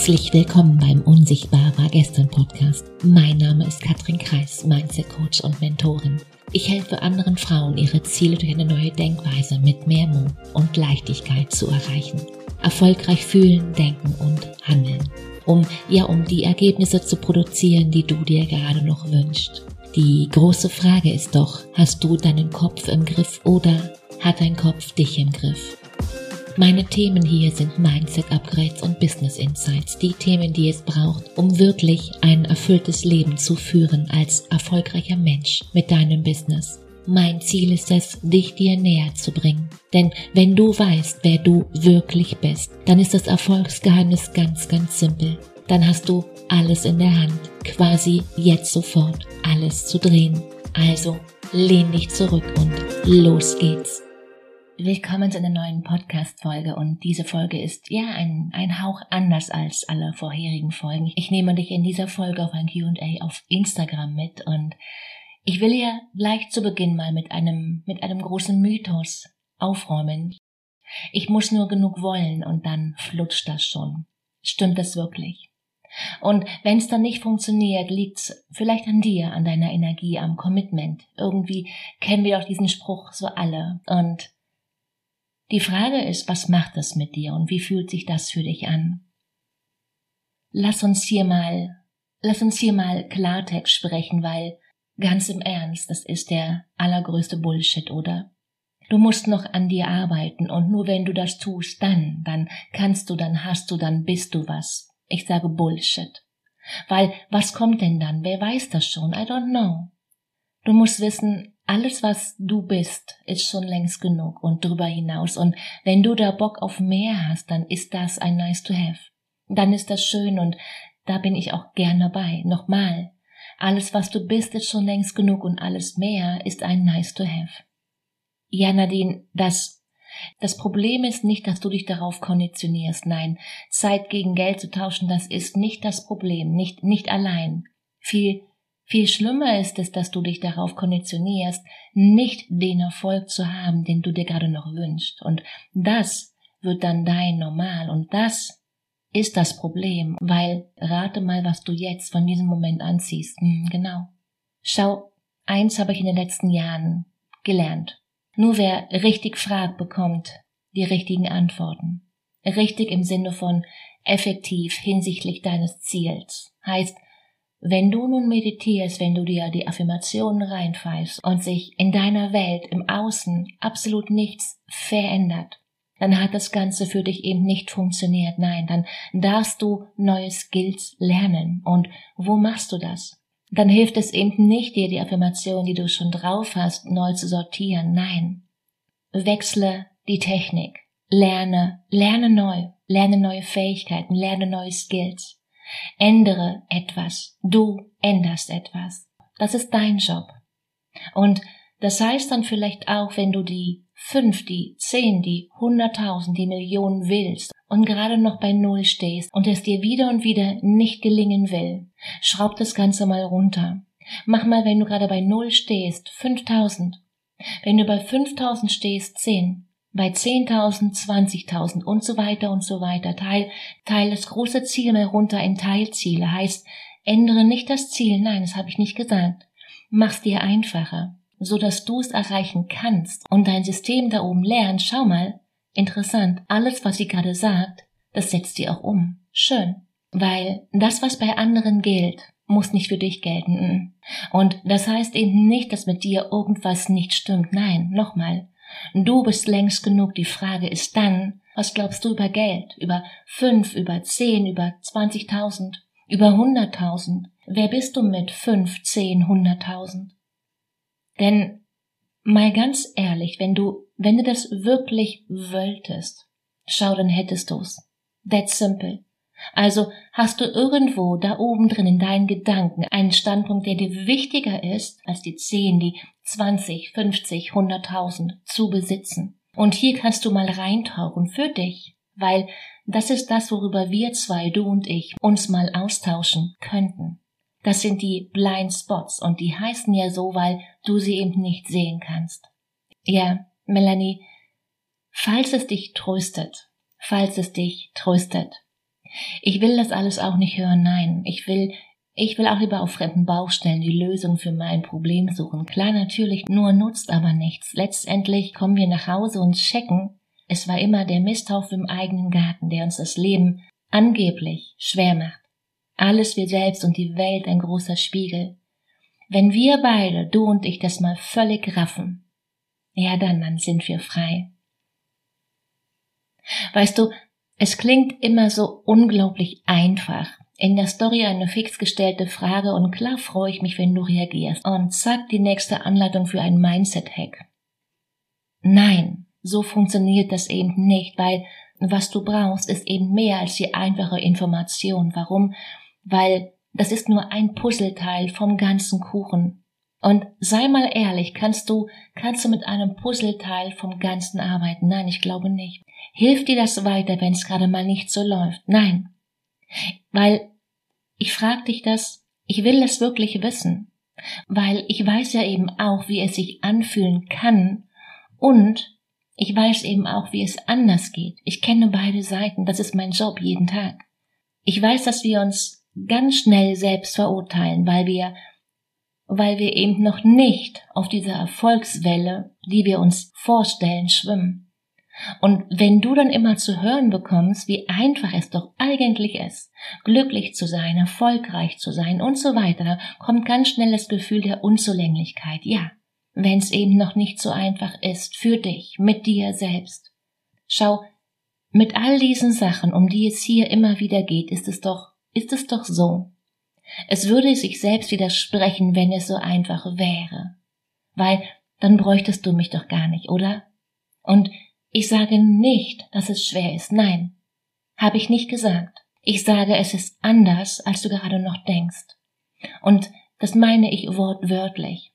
Herzlich willkommen beim Unsichtbar war gestern Podcast. Mein Name ist Katrin Kreis, Mindset Coach und Mentorin. Ich helfe anderen Frauen, ihre Ziele durch eine neue Denkweise mit mehr Mut und Leichtigkeit zu erreichen. Erfolgreich fühlen, denken und handeln. Um, ja, um die Ergebnisse zu produzieren, die du dir gerade noch wünschst. Die große Frage ist doch, hast du deinen Kopf im Griff oder hat dein Kopf dich im Griff? Meine Themen hier sind Mindset Upgrades und Business Insights, die Themen, die es braucht, um wirklich ein erfülltes Leben zu führen als erfolgreicher Mensch mit deinem Business. Mein Ziel ist es, dich dir näher zu bringen. Denn wenn du weißt, wer du wirklich bist, dann ist das Erfolgsgeheimnis ganz, ganz simpel. Dann hast du alles in der Hand, quasi jetzt sofort alles zu drehen. Also lehn dich zurück und los geht's. Willkommen zu einer neuen Podcast-Folge und diese Folge ist ja ein, ein Hauch anders als alle vorherigen Folgen. Ich nehme dich in dieser Folge auf ein Q&A auf Instagram mit und ich will ja gleich zu Beginn mal mit einem, mit einem großen Mythos aufräumen. Ich muss nur genug wollen und dann flutscht das schon. Stimmt das wirklich? Und wenn es dann nicht funktioniert, liegt's vielleicht an dir, an deiner Energie, am Commitment. Irgendwie kennen wir auch diesen Spruch so alle und die Frage ist, was macht das mit dir und wie fühlt sich das für dich an? Lass uns hier mal, lass uns hier mal Klartext sprechen, weil ganz im Ernst, das ist der allergrößte Bullshit, oder? Du musst noch an dir arbeiten und nur wenn du das tust, dann, dann kannst du, dann hast du, dann bist du was. Ich sage Bullshit. Weil was kommt denn dann? Wer weiß das schon? I don't know. Du musst wissen, alles, was du bist, ist schon längst genug und drüber hinaus. Und wenn du da Bock auf mehr hast, dann ist das ein nice to have. Dann ist das schön und da bin ich auch gern dabei. Nochmal. Alles, was du bist, ist schon längst genug und alles mehr ist ein nice to have. Ja, Nadine, das, das Problem ist nicht, dass du dich darauf konditionierst. Nein, Zeit gegen Geld zu tauschen, das ist nicht das Problem. Nicht, nicht allein. Viel viel schlimmer ist es, dass du dich darauf konditionierst, nicht den Erfolg zu haben, den du dir gerade noch wünschst. Und das wird dann dein Normal. Und das ist das Problem, weil rate mal, was du jetzt von diesem Moment anziehst. Hm, genau. Schau, eins habe ich in den letzten Jahren gelernt. Nur wer richtig fragt, bekommt die richtigen Antworten. Richtig im Sinne von effektiv hinsichtlich deines Ziels. Heißt, wenn du nun meditierst, wenn du dir die Affirmationen reinpfeifst und sich in deiner Welt, im Außen absolut nichts verändert, dann hat das Ganze für dich eben nicht funktioniert. Nein, dann darfst du neue Skills lernen. Und wo machst du das? Dann hilft es eben nicht, dir die Affirmation, die du schon drauf hast, neu zu sortieren. Nein. Wechsle die Technik. Lerne, lerne neu. Lerne neue Fähigkeiten, lerne neue Skills. Ändere etwas. Du änderst etwas. Das ist dein Job. Und das heißt dann vielleicht auch, wenn du die fünf, die zehn, die hunderttausend, die Millionen willst und gerade noch bei Null stehst und es dir wieder und wieder nicht gelingen will, schraub das Ganze mal runter. Mach mal, wenn du gerade bei Null stehst, fünftausend. Wenn du bei fünftausend stehst, zehn bei 10.000, 20.000 und so weiter und so weiter. Teil, teil das große Ziel mal runter in Teilziele. Heißt, ändere nicht das Ziel. Nein, das habe ich nicht gesagt. Mach's dir einfacher, so dass du es erreichen kannst und dein System da oben lernt. Schau mal, interessant. Alles, was sie gerade sagt, das setzt sie auch um. Schön. Weil das, was bei anderen gilt, muss nicht für dich gelten. Und das heißt eben nicht, dass mit dir irgendwas nicht stimmt. Nein, nochmal. Du bist längst genug. Die Frage ist dann, was glaubst du über Geld? Über fünf, über zehn, über zwanzigtausend, über hunderttausend? Wer bist du mit fünf, zehn, hunderttausend? Denn, mal ganz ehrlich, wenn du, wenn du das wirklich wolltest, schau, dann hättest du's. That's simple. Also hast du irgendwo da oben drin in deinen Gedanken einen Standpunkt, der dir wichtiger ist, als die zehn, die 20, 50, 100.000 zu besitzen. Und hier kannst du mal reintauchen für dich, weil das ist das, worüber wir zwei, du und ich, uns mal austauschen könnten. Das sind die Blind Spots und die heißen ja so, weil du sie eben nicht sehen kannst. Ja, Melanie, falls es dich tröstet, falls es dich tröstet, Ich will das alles auch nicht hören, nein. Ich will, ich will auch lieber auf fremden Baustellen die Lösung für mein Problem suchen. Klar, natürlich, nur nutzt aber nichts. Letztendlich kommen wir nach Hause und checken, es war immer der Misthaufen im eigenen Garten, der uns das Leben angeblich schwer macht. Alles wir selbst und die Welt ein großer Spiegel. Wenn wir beide, du und ich, das mal völlig raffen, ja dann, dann sind wir frei. Weißt du, es klingt immer so unglaublich einfach. In der Story eine fix gestellte Frage und klar freue ich mich, wenn du reagierst. Und zack, die nächste Anleitung für einen Mindset-Hack. Nein, so funktioniert das eben nicht, weil was du brauchst, ist eben mehr als die einfache Information. Warum? Weil das ist nur ein Puzzleteil vom ganzen Kuchen. Und sei mal ehrlich, kannst du, kannst du mit einem Puzzleteil vom Ganzen arbeiten? Nein, ich glaube nicht. Hilft dir das weiter, wenn es gerade mal nicht so läuft? Nein. Weil ich frag dich das, ich will das wirklich wissen. Weil ich weiß ja eben auch, wie es sich anfühlen kann und ich weiß eben auch, wie es anders geht. Ich kenne beide Seiten, das ist mein Job jeden Tag. Ich weiß, dass wir uns ganz schnell selbst verurteilen, weil wir weil wir eben noch nicht auf dieser Erfolgswelle, die wir uns vorstellen, schwimmen. Und wenn du dann immer zu hören bekommst, wie einfach es doch eigentlich ist, glücklich zu sein, erfolgreich zu sein und so weiter, kommt ganz schnell das Gefühl der Unzulänglichkeit. Ja, wenn es eben noch nicht so einfach ist für dich, mit dir selbst. Schau, mit all diesen Sachen, um die es hier immer wieder geht, ist es doch, ist es doch so, es würde sich selbst widersprechen, wenn es so einfach wäre. Weil dann bräuchtest du mich doch gar nicht, oder? Und ich sage nicht, dass es schwer ist. Nein, habe ich nicht gesagt. Ich sage, es ist anders, als du gerade noch denkst. Und das meine ich wortwörtlich.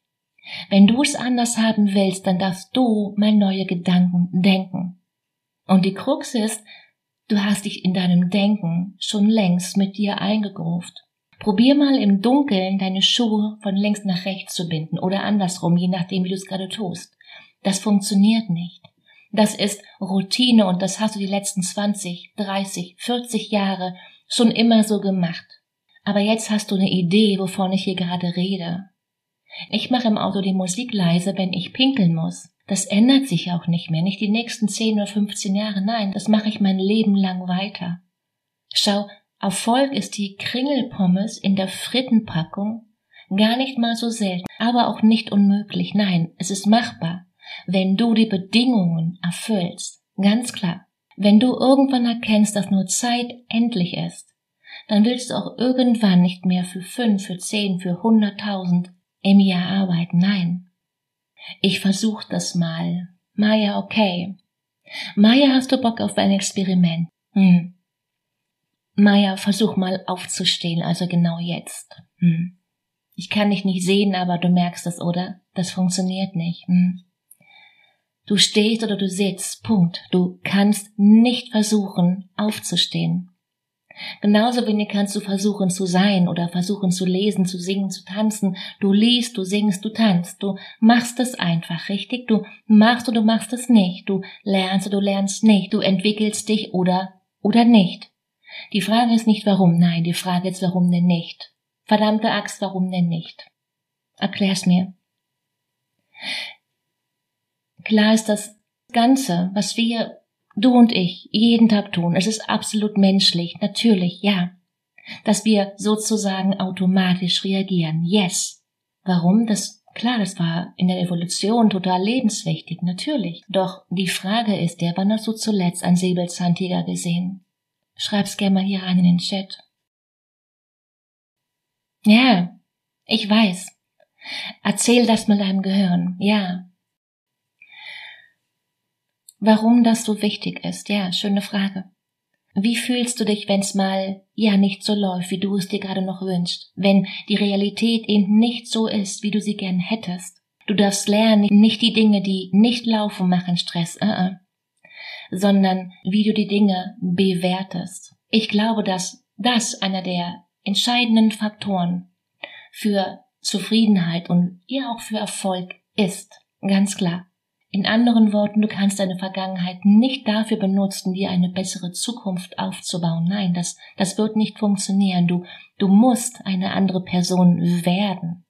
Wenn du es anders haben willst, dann darfst du mal neue Gedanken denken. Und die Krux ist, du hast dich in deinem Denken schon längst mit dir eingegruft. Probier mal im Dunkeln deine Schuhe von links nach rechts zu binden oder andersrum, je nachdem, wie du es gerade tust. Das funktioniert nicht. Das ist Routine und das hast du die letzten 20, 30, 40 Jahre schon immer so gemacht. Aber jetzt hast du eine Idee, wovon ich hier gerade rede. Ich mache im Auto die Musik leise, wenn ich pinkeln muss. Das ändert sich auch nicht mehr, nicht die nächsten 10 oder 15 Jahre, nein, das mache ich mein Leben lang weiter. Schau, Erfolg ist die Kringelpommes in der Frittenpackung gar nicht mal so selten, aber auch nicht unmöglich. Nein, es ist machbar, wenn du die Bedingungen erfüllst. Ganz klar. Wenn du irgendwann erkennst, dass nur Zeit endlich ist, dann willst du auch irgendwann nicht mehr für fünf, für zehn, für hunderttausend im Jahr arbeiten. Nein. Ich versuch das mal. Maya, okay. Maya, hast du Bock auf ein Experiment? Hm. Maya, versuch mal aufzustehen, also genau jetzt. Hm. Ich kann dich nicht sehen, aber du merkst es, oder? Das funktioniert nicht. Hm. Du stehst oder du sitzt, Punkt. Du kannst nicht versuchen, aufzustehen. Genauso wenig kannst du versuchen zu sein oder versuchen zu lesen, zu singen, zu tanzen. Du liest, du singst, du tanzt. Du machst es einfach, richtig? Du machst oder du machst es nicht. Du lernst oder du lernst nicht. Du entwickelst dich oder oder nicht. Die Frage ist nicht warum, nein, die Frage ist warum denn nicht. Verdammte Axt, warum denn nicht? Erklär's mir. Klar ist das Ganze, was wir, du und ich, jeden Tag tun, es ist absolut menschlich, natürlich, ja. Dass wir sozusagen automatisch reagieren, yes. Warum? Das, klar, das war in der Evolution total lebenswichtig, natürlich. Doch die Frage ist der, wann hast du zuletzt einen Säbelzahntiger gesehen? Schreib's gerne mal hier rein in den Chat. Ja, ich weiß. Erzähl das mal deinem Gehirn. Ja. Warum das so wichtig ist? Ja, schöne Frage. Wie fühlst du dich, wenn's mal ja nicht so läuft, wie du es dir gerade noch wünschst? Wenn die Realität eben nicht so ist, wie du sie gern hättest? Du darfst lernen, nicht die Dinge, die nicht laufen, machen Stress. Uh -uh sondern wie du die Dinge bewertest. Ich glaube, dass das einer der entscheidenden Faktoren für Zufriedenheit und eher auch für Erfolg ist. Ganz klar. In anderen Worten, du kannst deine Vergangenheit nicht dafür benutzen, dir eine bessere Zukunft aufzubauen. Nein, das, das wird nicht funktionieren. Du, du musst eine andere Person werden.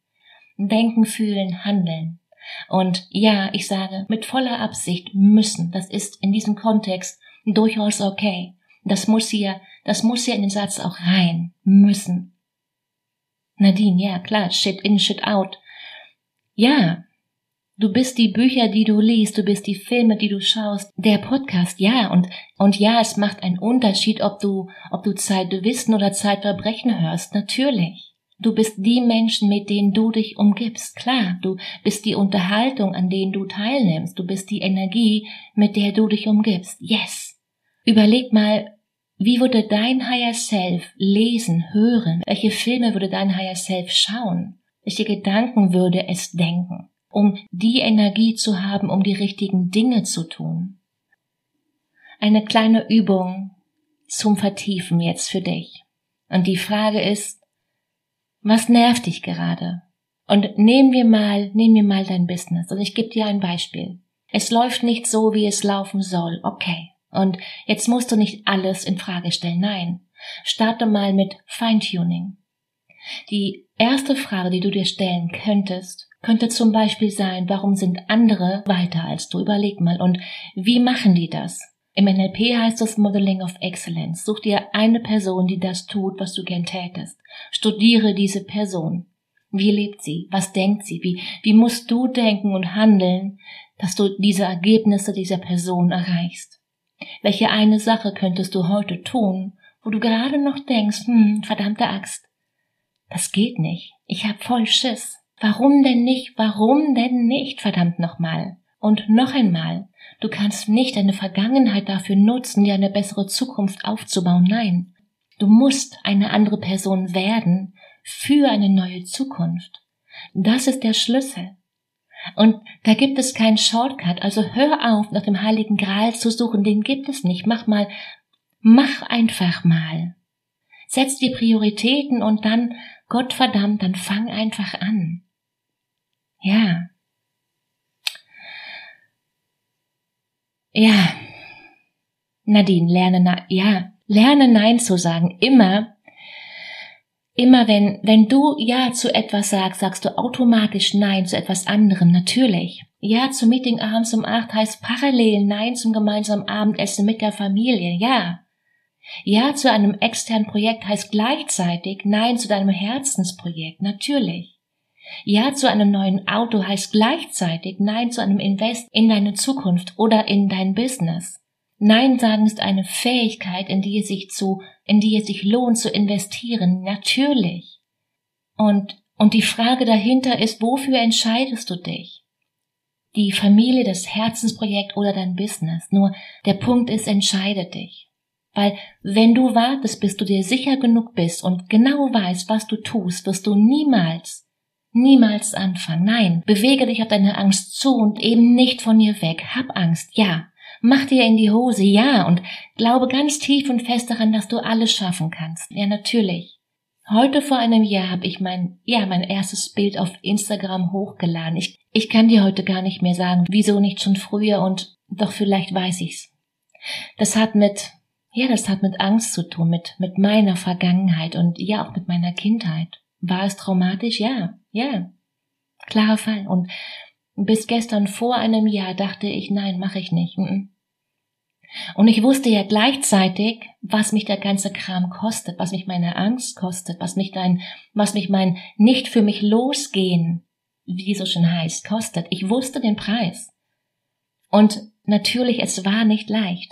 Denken, fühlen, handeln. Und ja, ich sage mit voller Absicht müssen. Das ist in diesem Kontext durchaus okay. Das muss hier, das muss hier in den Satz auch rein. Müssen. Nadine, ja, klar, shit in, shit out. Ja, Du bist die Bücher, die du liest, du bist die Filme, die du schaust, der Podcast, ja, und, und ja, es macht einen Unterschied, ob du, ob du Zeitwissen oder Zeitverbrechen hörst, natürlich. Du bist die Menschen, mit denen du dich umgibst, klar, du bist die Unterhaltung, an denen du teilnimmst, du bist die Energie, mit der du dich umgibst, yes. Überleg mal, wie würde dein Higher Self lesen, hören? Welche Filme würde dein Higher Self schauen? Welche Gedanken würde es denken? um die Energie zu haben, um die richtigen Dinge zu tun. Eine kleine Übung zum Vertiefen jetzt für dich. Und die Frage ist, was nervt dich gerade? Und nehmen wir mal, nehmen wir mal dein Business. Und ich gebe dir ein Beispiel. Es läuft nicht so, wie es laufen soll. Okay. Und jetzt musst du nicht alles in Frage stellen. Nein. Starte mal mit Feintuning. Die erste Frage, die du dir stellen könntest, könnte zum Beispiel sein, warum sind andere weiter als du? Überleg mal. Und wie machen die das? Im NLP heißt das Modeling of Excellence. Such dir eine Person, die das tut, was du gern tätest. Studiere diese Person. Wie lebt sie? Was denkt sie? Wie, wie musst du denken und handeln, dass du diese Ergebnisse dieser Person erreichst? Welche eine Sache könntest du heute tun, wo du gerade noch denkst, hm, verdammte Axt, das geht nicht. Ich hab voll Schiss. Warum denn nicht? Warum denn nicht? Verdammt nochmal. Und noch einmal. Du kannst nicht deine Vergangenheit dafür nutzen, dir eine bessere Zukunft aufzubauen. Nein. Du musst eine andere Person werden für eine neue Zukunft. Das ist der Schlüssel. Und da gibt es keinen Shortcut. Also hör auf, nach dem Heiligen Gral zu suchen. Den gibt es nicht. Mach mal, mach einfach mal. Setz die Prioritäten und dann, Gott verdammt, dann fang einfach an. Ja. Ja. Nadine, lerne, na ja, lerne Nein zu sagen. Immer, immer wenn, wenn du Ja zu etwas sagst, sagst du automatisch Nein zu etwas anderem, natürlich. Ja zu Meeting abends um acht heißt parallel Nein zum gemeinsamen Abendessen mit der Familie, ja. Ja zu einem externen Projekt heißt gleichzeitig Nein zu deinem Herzensprojekt, natürlich. Ja zu einem neuen Auto heißt gleichzeitig Nein zu einem Invest in deine Zukunft oder in dein Business. Nein sagen ist eine Fähigkeit, in die es sich zu, in die es sich lohnt zu investieren, natürlich. Und, und die Frage dahinter ist, wofür entscheidest du dich? Die Familie, das Herzensprojekt oder dein Business. Nur der Punkt ist, entscheide dich. Weil wenn du wartest, bis du dir sicher genug bist und genau weißt, was du tust, wirst du niemals Niemals anfangen. Nein, bewege dich auf deine Angst zu und eben nicht von ihr weg. Hab Angst, ja. Mach dir in die Hose, ja. Und glaube ganz tief und fest daran, dass du alles schaffen kannst. Ja, natürlich. Heute vor einem Jahr habe ich mein, ja, mein erstes Bild auf Instagram hochgeladen. Ich, ich kann dir heute gar nicht mehr sagen, wieso nicht schon früher und doch vielleicht weiß ich's. Das hat mit, ja, das hat mit Angst zu tun, mit, mit meiner Vergangenheit und ja auch mit meiner Kindheit. War es traumatisch? Ja, ja. Klarer Fall. Und bis gestern vor einem Jahr dachte ich, nein, mache ich nicht. Und ich wusste ja gleichzeitig, was mich der ganze Kram kostet, was mich meine Angst kostet, was mich dein, was mich mein nicht für mich losgehen, wie so schon heißt, kostet. Ich wusste den Preis. Und natürlich, es war nicht leicht.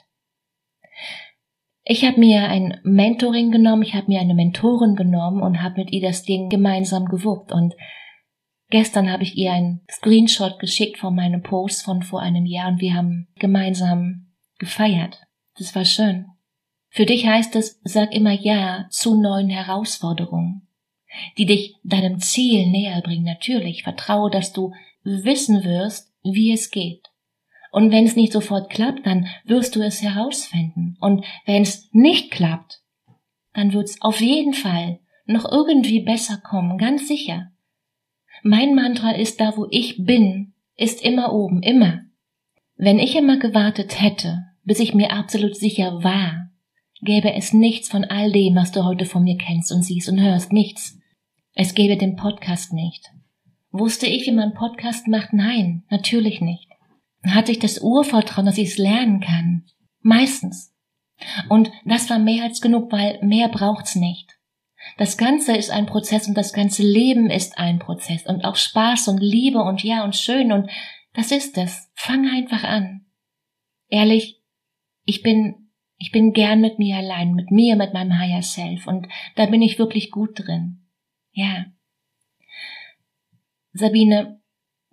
Ich habe mir ein Mentoring genommen, ich habe mir eine Mentorin genommen und habe mit ihr das Ding gemeinsam gewuppt. Und gestern habe ich ihr einen Screenshot geschickt von meinem Post von vor einem Jahr und wir haben gemeinsam gefeiert. Das war schön. Für dich heißt es, sag immer Ja zu neuen Herausforderungen, die dich deinem Ziel näher bringen. Natürlich, vertraue, dass du wissen wirst, wie es geht. Und wenn es nicht sofort klappt, dann wirst du es herausfinden. Und wenn es nicht klappt, dann wird es auf jeden Fall noch irgendwie besser kommen, ganz sicher. Mein Mantra ist da, wo ich bin, ist immer oben, immer. Wenn ich immer gewartet hätte, bis ich mir absolut sicher war, gäbe es nichts von all dem, was du heute von mir kennst und siehst und hörst, nichts. Es gäbe den Podcast nicht. Wusste ich, wie man Podcast macht? Nein, natürlich nicht. Hatte ich das Urvertrauen, dass ich es lernen kann? Meistens. Und das war mehr als genug, weil mehr braucht's nicht. Das Ganze ist ein Prozess und das ganze Leben ist ein Prozess und auch Spaß und Liebe und ja und schön und das ist es. Fang einfach an. Ehrlich, ich bin, ich bin gern mit mir allein, mit mir, mit meinem Higher Self und da bin ich wirklich gut drin. Ja. Sabine,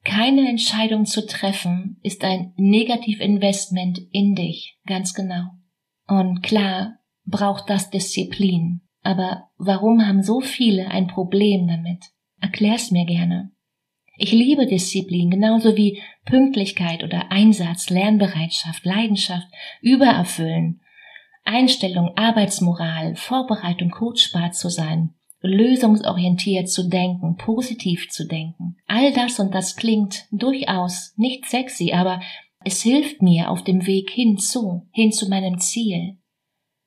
keine Entscheidung zu treffen ist ein Negativinvestment in dich, ganz genau. Und klar braucht das Disziplin. Aber warum haben so viele ein Problem damit? Erklär's mir gerne. Ich liebe Disziplin genauso wie Pünktlichkeit oder Einsatz, Lernbereitschaft, Leidenschaft, Übererfüllen, Einstellung, Arbeitsmoral, Vorbereitung, coachbar zu sein, lösungsorientiert zu denken, positiv zu denken. All das und das klingt durchaus nicht sexy, aber es hilft mir auf dem Weg hinzu, hin zu meinem Ziel.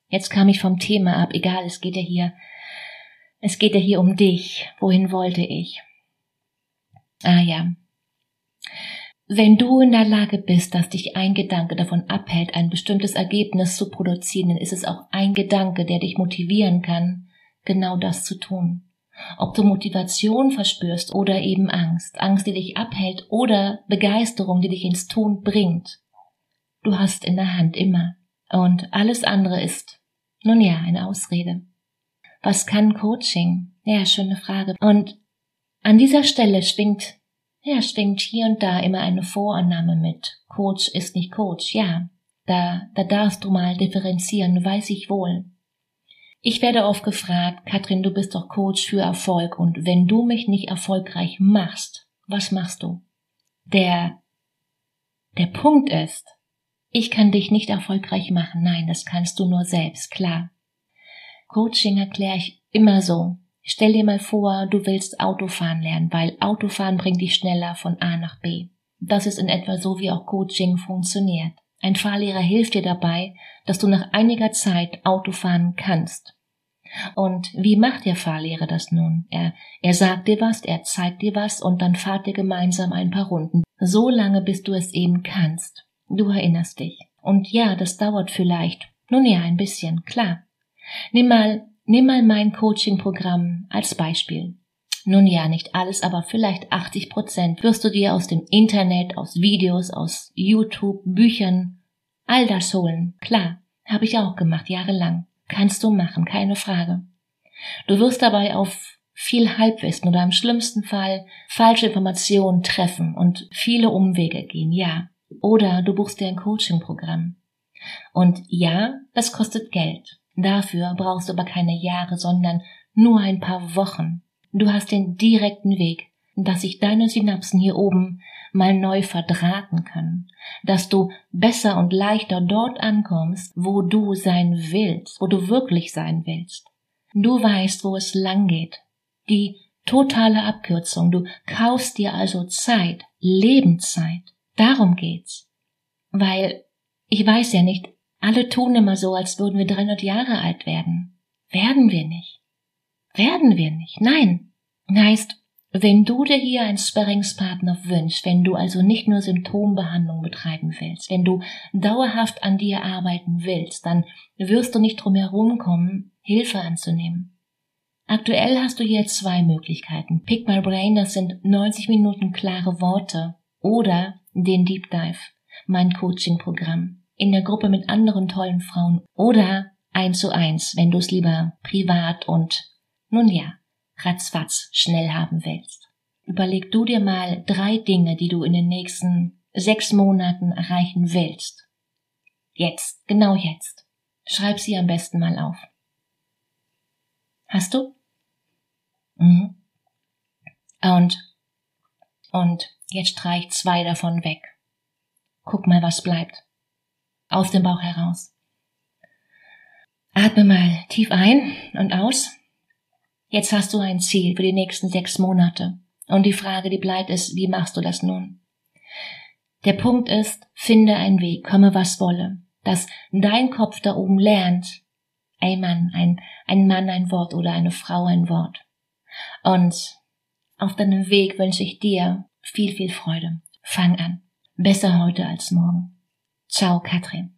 Jetzt kam ich vom Thema ab, egal, es geht ja hier, es geht ja hier um dich. Wohin wollte ich? Ah ja. Wenn du in der Lage bist, dass dich ein Gedanke davon abhält, ein bestimmtes Ergebnis zu produzieren, dann ist es auch ein Gedanke, der dich motivieren kann, genau das zu tun. Ob du Motivation verspürst oder eben Angst, Angst, die dich abhält oder Begeisterung, die dich ins Tun bringt. Du hast in der Hand immer. Und alles andere ist, nun ja, eine Ausrede. Was kann Coaching? Ja, schöne Frage. Und an dieser Stelle schwingt, ja, schwingt hier und da immer eine Vorannahme mit. Coach ist nicht Coach, ja. Da, da darfst du mal differenzieren, weiß ich wohl. Ich werde oft gefragt, Katrin, du bist doch Coach für Erfolg und wenn du mich nicht erfolgreich machst, was machst du? Der, der Punkt ist, ich kann dich nicht erfolgreich machen. Nein, das kannst du nur selbst, klar. Coaching erkläre ich immer so. Stell dir mal vor, du willst Autofahren lernen, weil Autofahren bringt dich schneller von A nach B. Das ist in etwa so, wie auch Coaching funktioniert. Ein Fahrlehrer hilft dir dabei, dass du nach einiger Zeit Autofahren kannst. Und wie macht der Fahrlehrer das nun? Er, er sagt dir was, er zeigt dir was und dann fahrt ihr gemeinsam ein paar Runden. So lange, bis du es eben kannst. Du erinnerst dich. Und ja, das dauert vielleicht. Nun ja, ein bisschen, klar. Nimm mal Nimm mal mein Coaching-Programm als Beispiel. Nun ja, nicht alles, aber vielleicht 80 Prozent wirst du dir aus dem Internet, aus Videos, aus YouTube, Büchern, all das holen. Klar, habe ich auch gemacht, jahrelang. Kannst du machen, keine Frage. Du wirst dabei auf viel Halbwissen oder im schlimmsten Fall falsche Informationen treffen und viele Umwege gehen, ja. Oder du buchst dir ein Coaching-Programm. Und ja, das kostet Geld. Dafür brauchst du aber keine Jahre, sondern nur ein paar Wochen. Du hast den direkten Weg, dass sich deine Synapsen hier oben mal neu verdrahten können, dass du besser und leichter dort ankommst, wo du sein willst, wo du wirklich sein willst. Du weißt, wo es lang geht. Die totale Abkürzung. Du kaufst dir also Zeit, Lebenszeit. Darum geht's. Weil ich weiß ja nicht, alle tun immer so, als würden wir 300 Jahre alt werden. Werden wir nicht. Werden wir nicht. Nein. Heißt, wenn du dir hier einen Sparringspartner wünschst, wenn du also nicht nur Symptombehandlung betreiben willst, wenn du dauerhaft an dir arbeiten willst, dann wirst du nicht drum herum kommen, Hilfe anzunehmen. Aktuell hast du hier zwei Möglichkeiten. Pick My Brain, das sind 90 Minuten klare Worte oder den Deep Dive, mein Coaching-Programm in der Gruppe mit anderen tollen Frauen oder eins zu eins, wenn du es lieber privat und nun ja, ratzfatz schnell haben willst. Überleg du dir mal drei Dinge, die du in den nächsten sechs Monaten erreichen willst. Jetzt, genau jetzt. Schreib sie am besten mal auf. Hast du? Mhm. Und, und jetzt streich zwei davon weg. Guck mal, was bleibt aus dem Bauch heraus. Atme mal tief ein und aus. Jetzt hast du ein Ziel für die nächsten sechs Monate. Und die Frage, die bleibt, ist, wie machst du das nun? Der Punkt ist, finde einen Weg, komme was wolle, dass dein Kopf da oben lernt, ein Mann, ein, ein Mann ein Wort oder eine Frau ein Wort. Und auf deinem Weg wünsche ich dir viel, viel Freude. Fang an. Besser heute als morgen. Ciao, Katrin.